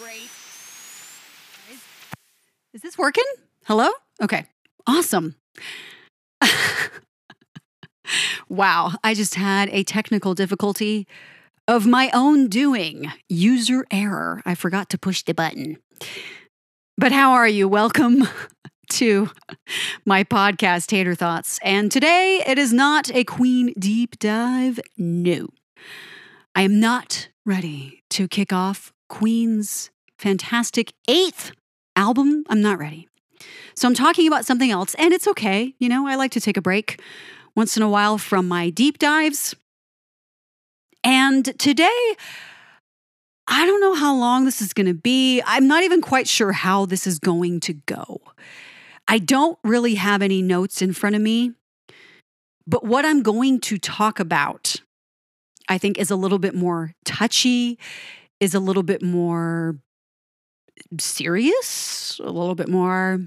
great. Is this working? Hello? Okay. Awesome. wow, I just had a technical difficulty of my own doing. User error. I forgot to push the button. But how are you? Welcome to my podcast, Tater Thoughts. And today it is not a Queen deep dive. No. I am not ready to kick off Queen's fantastic eighth album. I'm not ready. So I'm talking about something else, and it's okay. You know, I like to take a break once in a while from my deep dives. And today, I don't know how long this is going to be. I'm not even quite sure how this is going to go. I don't really have any notes in front of me, but what I'm going to talk about, I think, is a little bit more touchy, is a little bit more serious, a little bit more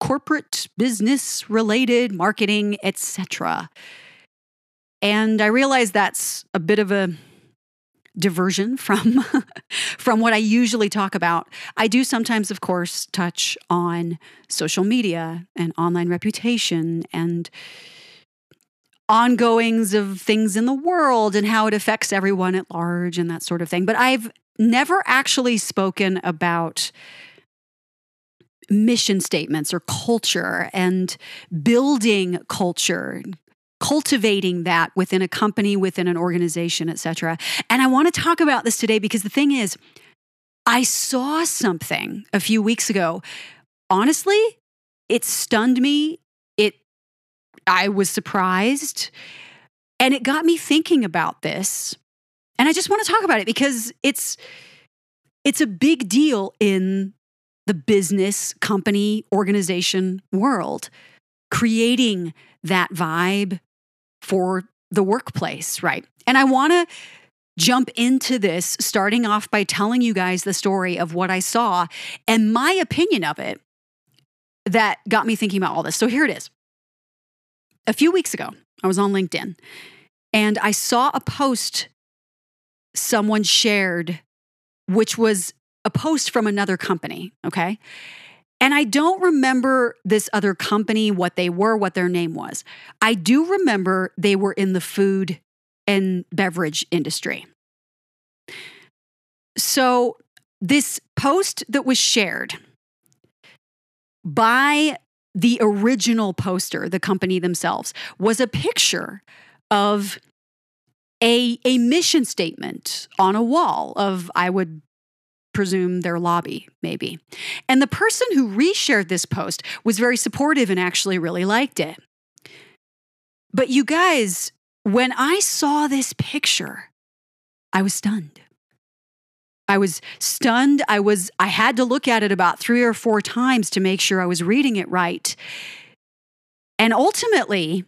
corporate business related marketing etc and i realize that's a bit of a diversion from from what i usually talk about. I do sometimes of course touch on social media and online reputation and ongoings of things in the world and how it affects everyone at large and that sort of thing. But i've never actually spoken about mission statements or culture and building culture cultivating that within a company within an organization etc and i want to talk about this today because the thing is i saw something a few weeks ago. Honestly it stunned me i was surprised and it got me thinking about this and i just want to talk about it because it's it's a big deal in the business, company, organization world, creating that vibe for the workplace, right? And I want to jump into this, starting off by telling you guys the story of what I saw and my opinion of it that got me thinking about all this. So here it is. A few weeks ago, I was on LinkedIn and I saw a post someone shared, which was a post from another company, okay? And I don't remember this other company, what they were, what their name was. I do remember they were in the food and beverage industry. So, this post that was shared by the original poster, the company themselves, was a picture of a, a mission statement on a wall of, I would presume their lobby, maybe. And the person who reshared this post was very supportive and actually really liked it. But you guys, when I saw this picture, I was stunned. I was stunned. I was I had to look at it about 3 or 4 times to make sure I was reading it right. And ultimately,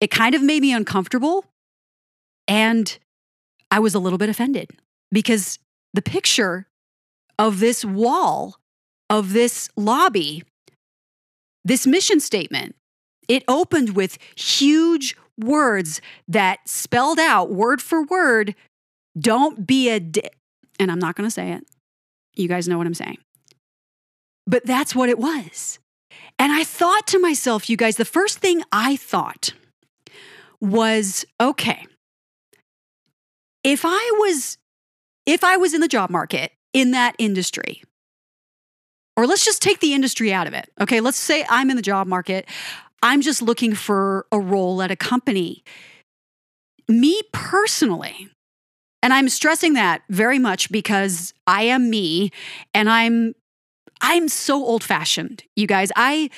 it kind of made me uncomfortable and I was a little bit offended because the picture of this wall, of this lobby, this mission statement. It opened with huge words that spelled out word for word, don't be a dick. And I'm not going to say it. You guys know what I'm saying. But that's what it was. And I thought to myself, you guys, the first thing I thought was okay, if I was if I was in the job market in that industry, or let's just take the industry out of it. Okay, let's say I'm in the job market. I'm just looking for a role at a company. Me personally, and I'm stressing that very much because I am me and I'm I'm so old-fashioned. You guys, I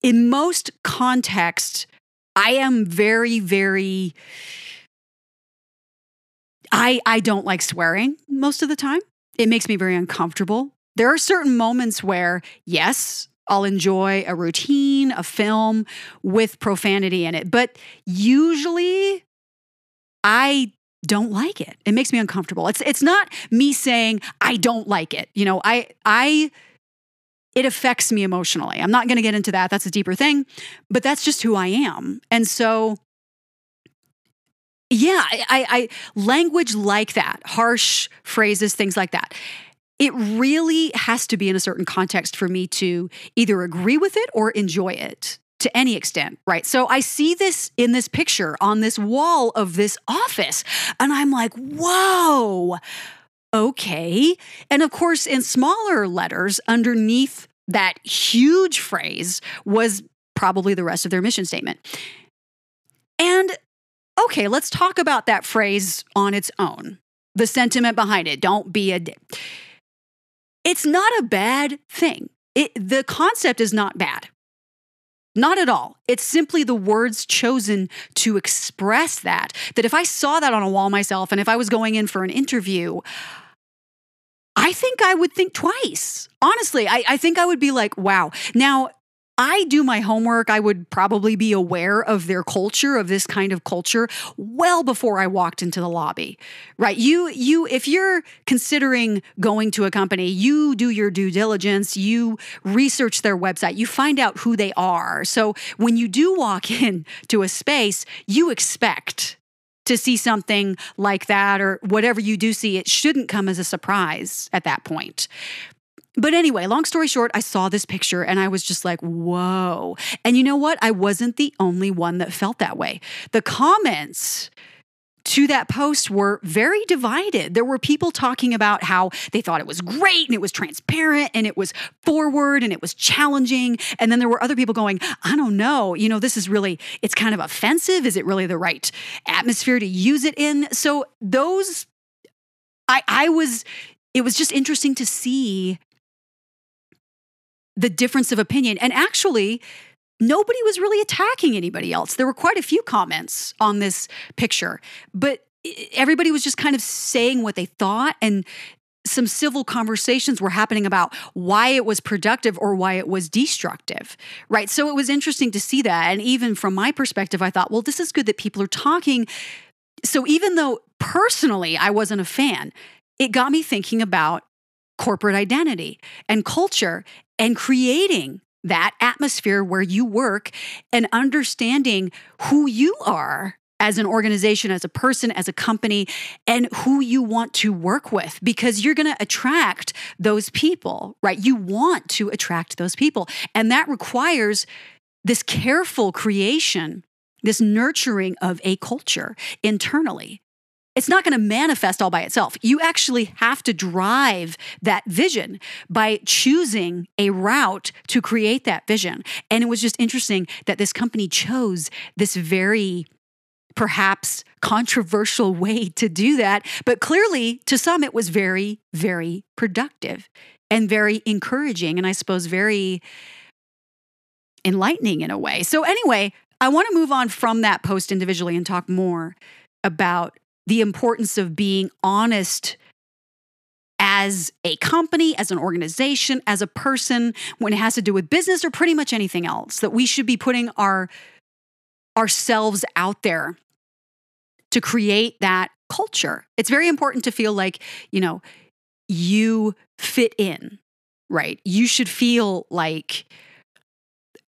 in most contexts I am very very I, I don't like swearing most of the time. It makes me very uncomfortable. There are certain moments where, yes, I'll enjoy a routine, a film with profanity in it, but usually I don't like it. It makes me uncomfortable. It's it's not me saying I don't like it. You know, I I it affects me emotionally. I'm not going to get into that. That's a deeper thing, but that's just who I am. And so yeah, I, I, I language like that, harsh phrases, things like that. It really has to be in a certain context for me to either agree with it or enjoy it to any extent, right? So I see this in this picture on this wall of this office, and I'm like, whoa, okay. And of course, in smaller letters underneath that huge phrase was probably the rest of their mission statement. And okay, let's talk about that phrase on its own. The sentiment behind it, don't be a dick. It's not a bad thing. It, the concept is not bad. Not at all. It's simply the words chosen to express that. That if I saw that on a wall myself and if I was going in for an interview, I think I would think twice. Honestly, I, I think I would be like, wow. Now, I do my homework. I would probably be aware of their culture, of this kind of culture, well before I walked into the lobby. Right? You you if you're considering going to a company, you do your due diligence, you research their website, you find out who they are. So when you do walk in to a space, you expect to see something like that or whatever you do see, it shouldn't come as a surprise at that point. But anyway, long story short, I saw this picture and I was just like, whoa. And you know what? I wasn't the only one that felt that way. The comments to that post were very divided. There were people talking about how they thought it was great and it was transparent and it was forward and it was challenging. And then there were other people going, I don't know, you know, this is really, it's kind of offensive. Is it really the right atmosphere to use it in? So those, I, I was, it was just interesting to see the difference of opinion. And actually, nobody was really attacking anybody else. There were quite a few comments on this picture, but everybody was just kind of saying what they thought and some civil conversations were happening about why it was productive or why it was destructive, right? So it was interesting to see that. And even from my perspective, I thought, well, this is good that people are talking. So even though personally I wasn't a fan, it got me thinking about corporate identity and culture and creating that atmosphere where you work and understanding who you are as an organization, as a person, as a company, and who you want to work with because you're going to attract those people, right? You want to attract those people. And that requires this careful creation, this nurturing of a culture internally it's not going to manifest all by itself. You actually have to drive that vision by choosing a route to create that vision. And it was just interesting that this company chose this very perhaps controversial way to do that. But clearly, to some, it was very, very productive and very encouraging. And I suppose very enlightening in a way. So, anyway, I want to move on from that post individually and talk more about the importance of being honest as a company, as an organization, as a person, when it has to do with business or pretty much anything else, that we should be putting our ourselves out there to create that culture. It's very important to feel like, you know, you fit in, right? You should feel like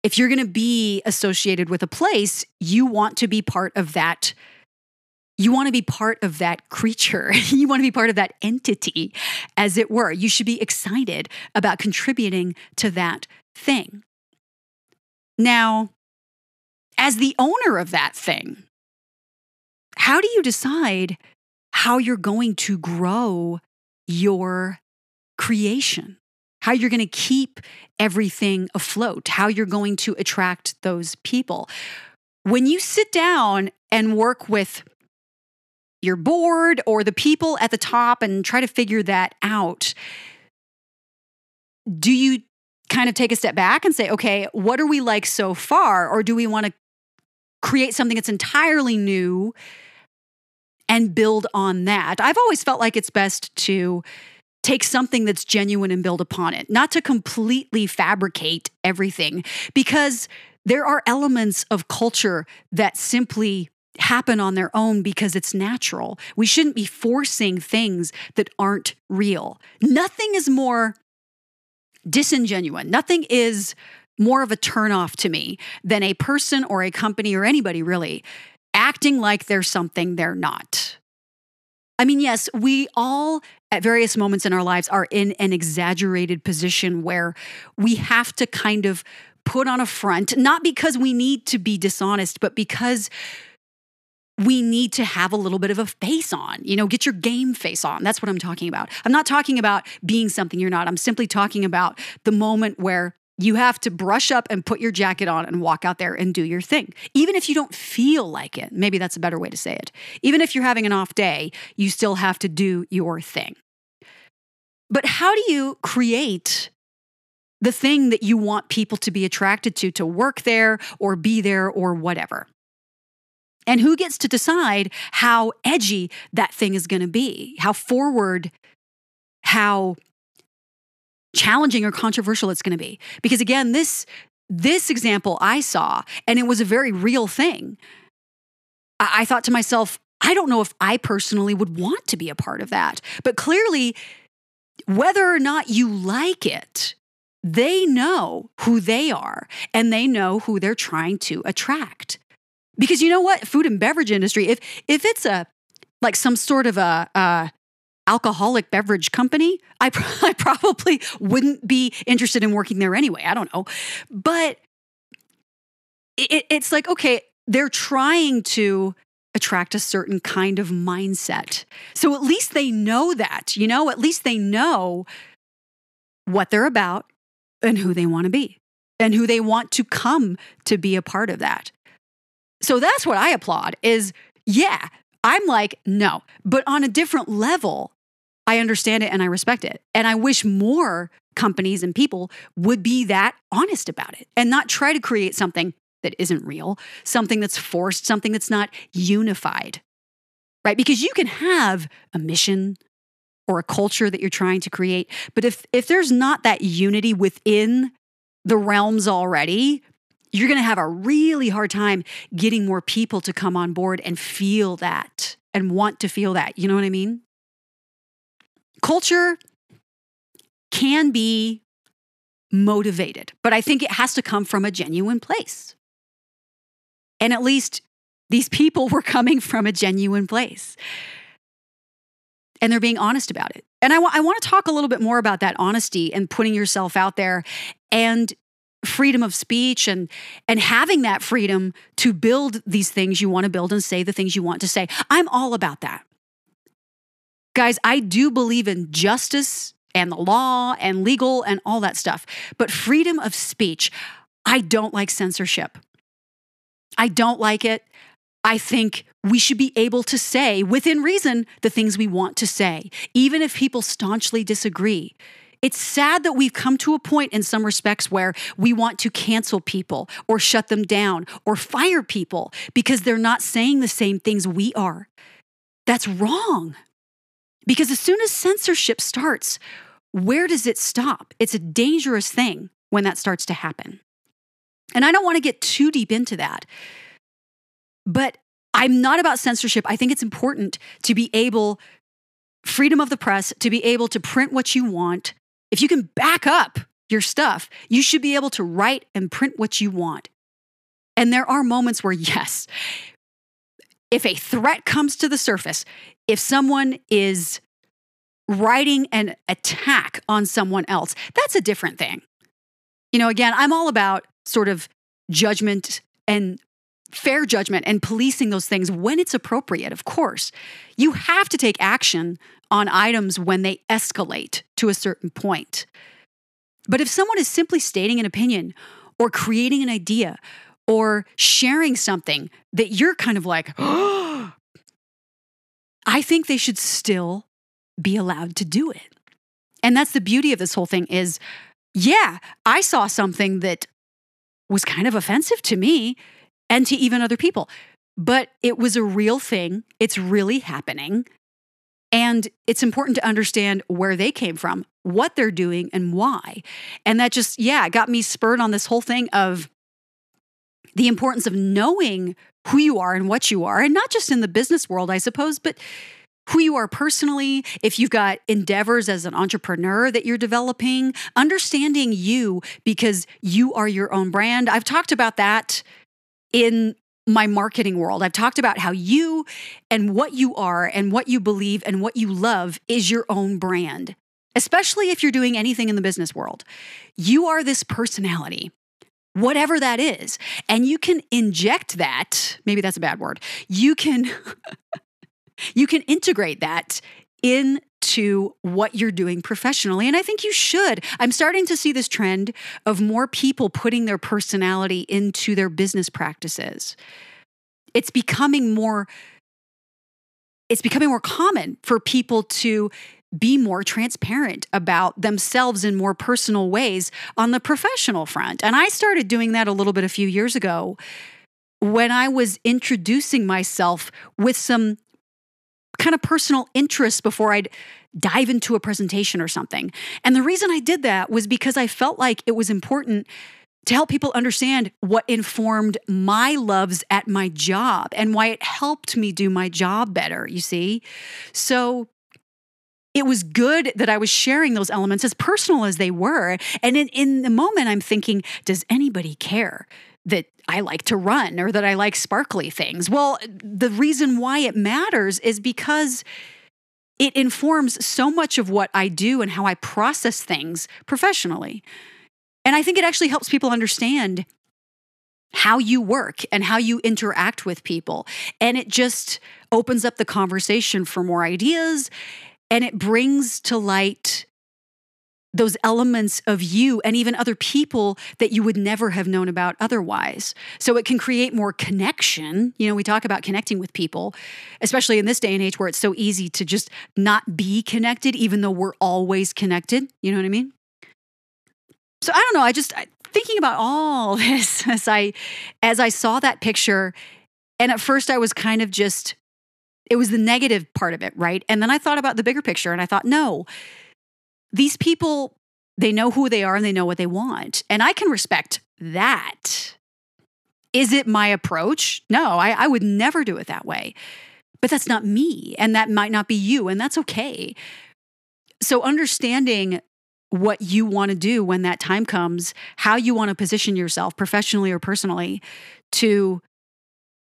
if you're going to be associated with a place, you want to be part of that you want to be part of that creature. you want to be part of that entity, as it were. You should be excited about contributing to that thing. Now, as the owner of that thing, how do you decide how you're going to grow your creation? How you're going to keep everything afloat? How you're going to attract those people? When you sit down and work with your board or the people at the top and try to figure that out, do you kind of take a step back and say, okay, what are we like so far? Or do we want to create something that's entirely new and build on that? I've always felt like it's best to take something that's genuine and build upon it, not to completely fabricate everything, because there are elements of culture that simply happen on their own because it's natural. We shouldn't be forcing things that aren't real. Nothing is more disingenuous. Nothing is more of a turnoff to me than a person or a company or anybody really acting like they're something they're not. I mean, yes, we all at various moments in our lives are in an exaggerated position where we have to kind of put on a front, not because we need to be dishonest, but because we need to have a little bit of a face on. You know, get your game face on. That's what I'm talking about. I'm not talking about being something you're not. I'm simply talking about the moment where you have to brush up and put your jacket on and walk out there and do your thing. Even if you don't feel like it, maybe that's a better way to say it. Even if you're having an off day, you still have to do your thing. But how do you create the thing that you want people to be attracted to, to work there or be there or whatever? And who gets to decide how edgy that thing is going to be, how forward, how challenging or controversial it's going to be? Because again, this this example I saw, and it was a very real thing. I, I thought to myself, I don't know if I personally would want to be a part of that. But clearly, whether or not you like it, they know who they are and they know who they're trying to attract. Because you know what? Food and beverage industry, if if it's a like some sort of a, a alcoholic beverage company, I, I probably wouldn't be interested in working there anyway. I don't know. But it, it's like, okay, they're trying to attract a certain kind of mindset. So at least they know that, you know, at least they know what they're about and who they want to be and who they want to come to be a part of that. So that's what I applaud is yeah, I'm like, no, but on a different level, I understand it and I respect it. And I wish more companies and people would be that honest about it and not try to create something that isn't real, something that's forced, something that's not unified. Right? Because you can have a mission or a culture that you're trying to create, but if if there's not that unity within the realms already, you're going to have a really hard time getting more people to come on board and feel that and want to feel that. You know what I mean? Culture can be motivated, but I think it has to come from a genuine place. And at least these people were coming from a genuine place. And they're being honest about it. And I, w- I want to talk a little bit more about that honesty and putting yourself out there and freedom of speech and and having that freedom to build these things you want to build and say the things you want to say. I'm all about that. Guys, I do believe in justice and the law and legal and all that stuff. But freedom of speech, I don't like censorship. I don't like it. I think we should be able to say, within reason, the things we want to say, even if people staunchly disagree. It's sad that we've come to a point in some respects where we want to cancel people or shut them down or fire people because they're not saying the same things we are. That's wrong. Because as soon as censorship starts, where does it stop? It's a dangerous thing when that starts to happen. And I don't want to get too deep into that. But I'm not about censorship. I think it's important to be able, freedom of the press, to be able to print what you want, if you can back up your stuff, you should be able to write and print what you want. And there are moments where, yes, if a threat comes to the surface, if someone is writing an attack on someone else, that's a different thing. You know, again, I'm all about sort of judgment and fair judgment and policing those things when it's appropriate, of course. You have to take action on items when they escalate to a certain point. But if someone is simply stating an opinion or creating an idea or sharing something that you're kind of like, I think they should still be allowed to do it. And that's the beauty of this whole thing is yeah, I saw something that was kind of offensive to me and to even other people, but it was a real thing. It's really happening. And it's important to understand where they came from, what they're doing, and why. And that just, yeah, got me spurred on this whole thing of the importance of knowing who you are and what you are, and not just in the business world, I suppose, but who you are personally, if you've got endeavors as an entrepreneur that you're developing, understanding you because you are your own brand. I've talked about that in my marketing world. I've talked about how you and what you are and what you believe and what you love is your own brand, especially if you're doing anything in the business world. You are this personality, whatever that is. And you can inject that, maybe that's a bad word. You can you can integrate that into what you're doing professionally. And I think you should. I'm starting to see this trend of more people putting their personality into their business practices. It's becoming more it's becoming more common for people to be more transparent about themselves in more personal ways on the professional front. And I started doing that a little bit a few years ago when I was introducing myself with some kind of personal interest before I'd dive into a presentation or something. And the reason I did that was because I felt like it was important to help people understand what informed my loves at my job and why it helped me do my job better, you see? So it was good that I was sharing those elements as personal as they were. And in, in the moment, I'm thinking, does anybody care? that I like to run or that I like sparkly things. Well, the reason why it matters is because it informs so much of what I do and how I process things professionally. And I think it actually helps people understand how you work and how you interact with people. And it just opens up the conversation for more ideas and it brings to light those elements of you and even other people that you would never have known about otherwise. So it can create more connection. You know, we talk about connecting with people, especially in this day and age where it's so easy to just not be connected, even though we're always connected. You know what I mean? So I don't know. I just thinking about all this as I as I saw that picture, and at first I was kind of just it was the negative part of it, right? And then I thought about the bigger picture and I thought, no, these people, they know who they are and they know what they want. And I can respect that. Is it my approach? No, I, I would never do it that way. But that's not me. And that might not be you. And that's okay. So, understanding what you want to do when that time comes, how you want to position yourself professionally or personally to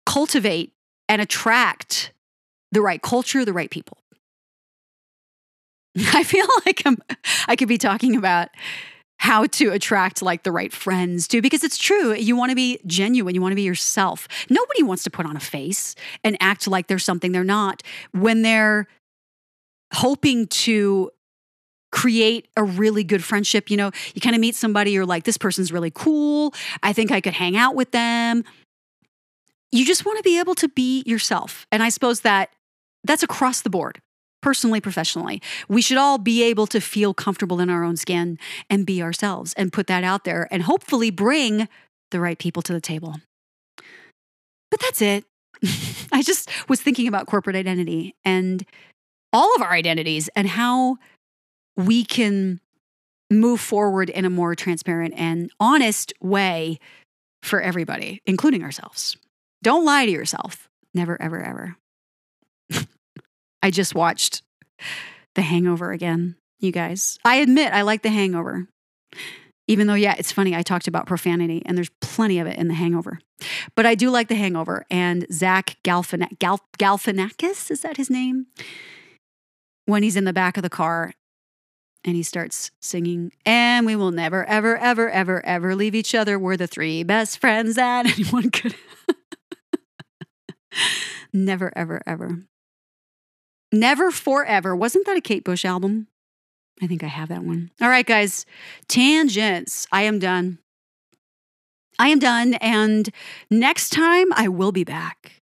cultivate and attract the right culture, the right people. I feel like I'm I could be talking about how to attract like the right friends too because it's true you want to be genuine you want to be yourself. Nobody wants to put on a face and act like they're something they're not when they're hoping to create a really good friendship you know? You kind of meet somebody you're like this person's really cool. I think i could hang out with them. You just want to be able to be yourself and i suppose that that's across the board personally, professionally. We should all be able to feel comfortable in our own skin and be ourselves and put that out there and hopefully bring the right people to the table. But that's it. I just was thinking about corporate identity and all of our identities and how we can move forward in a more transparent and honest way for everybody, including ourselves. Don't lie to yourself. Never, ever, ever. I just watched The Hangover again, you guys. I admit I like The Hangover. Even though, yeah, it's funny, I talked about profanity and there's plenty of it in The Hangover. But I do like The Hangover and Zach Gal- Galifianakis, is that his name? When he's in the back of the car and he starts singing, and we will never, ever, ever, ever, ever leave each other. We're the three best friends that anyone could. never, ever, ever. Never Forever. Wasn't that a Kate Bush album? I think I have that one. All right, guys. Tangents. I am done. I am done. And next time I will be back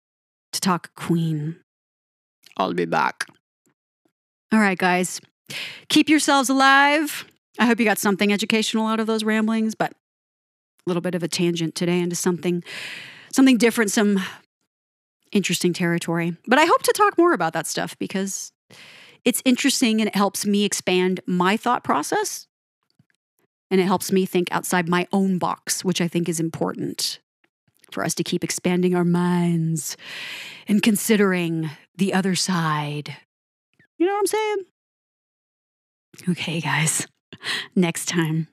to talk Queen. I'll be back. All right, guys. Keep yourselves alive. I hope you got something educational out of those ramblings, but a little bit of a tangent today into something something different, some interesting territory. But I hope to talk more about that stuff because it's interesting and it helps me expand my thought process. And it helps me think outside my own box, which I think is important for us to keep expanding our minds and considering the other side. You know what I'm saying? Okay, guys, next time.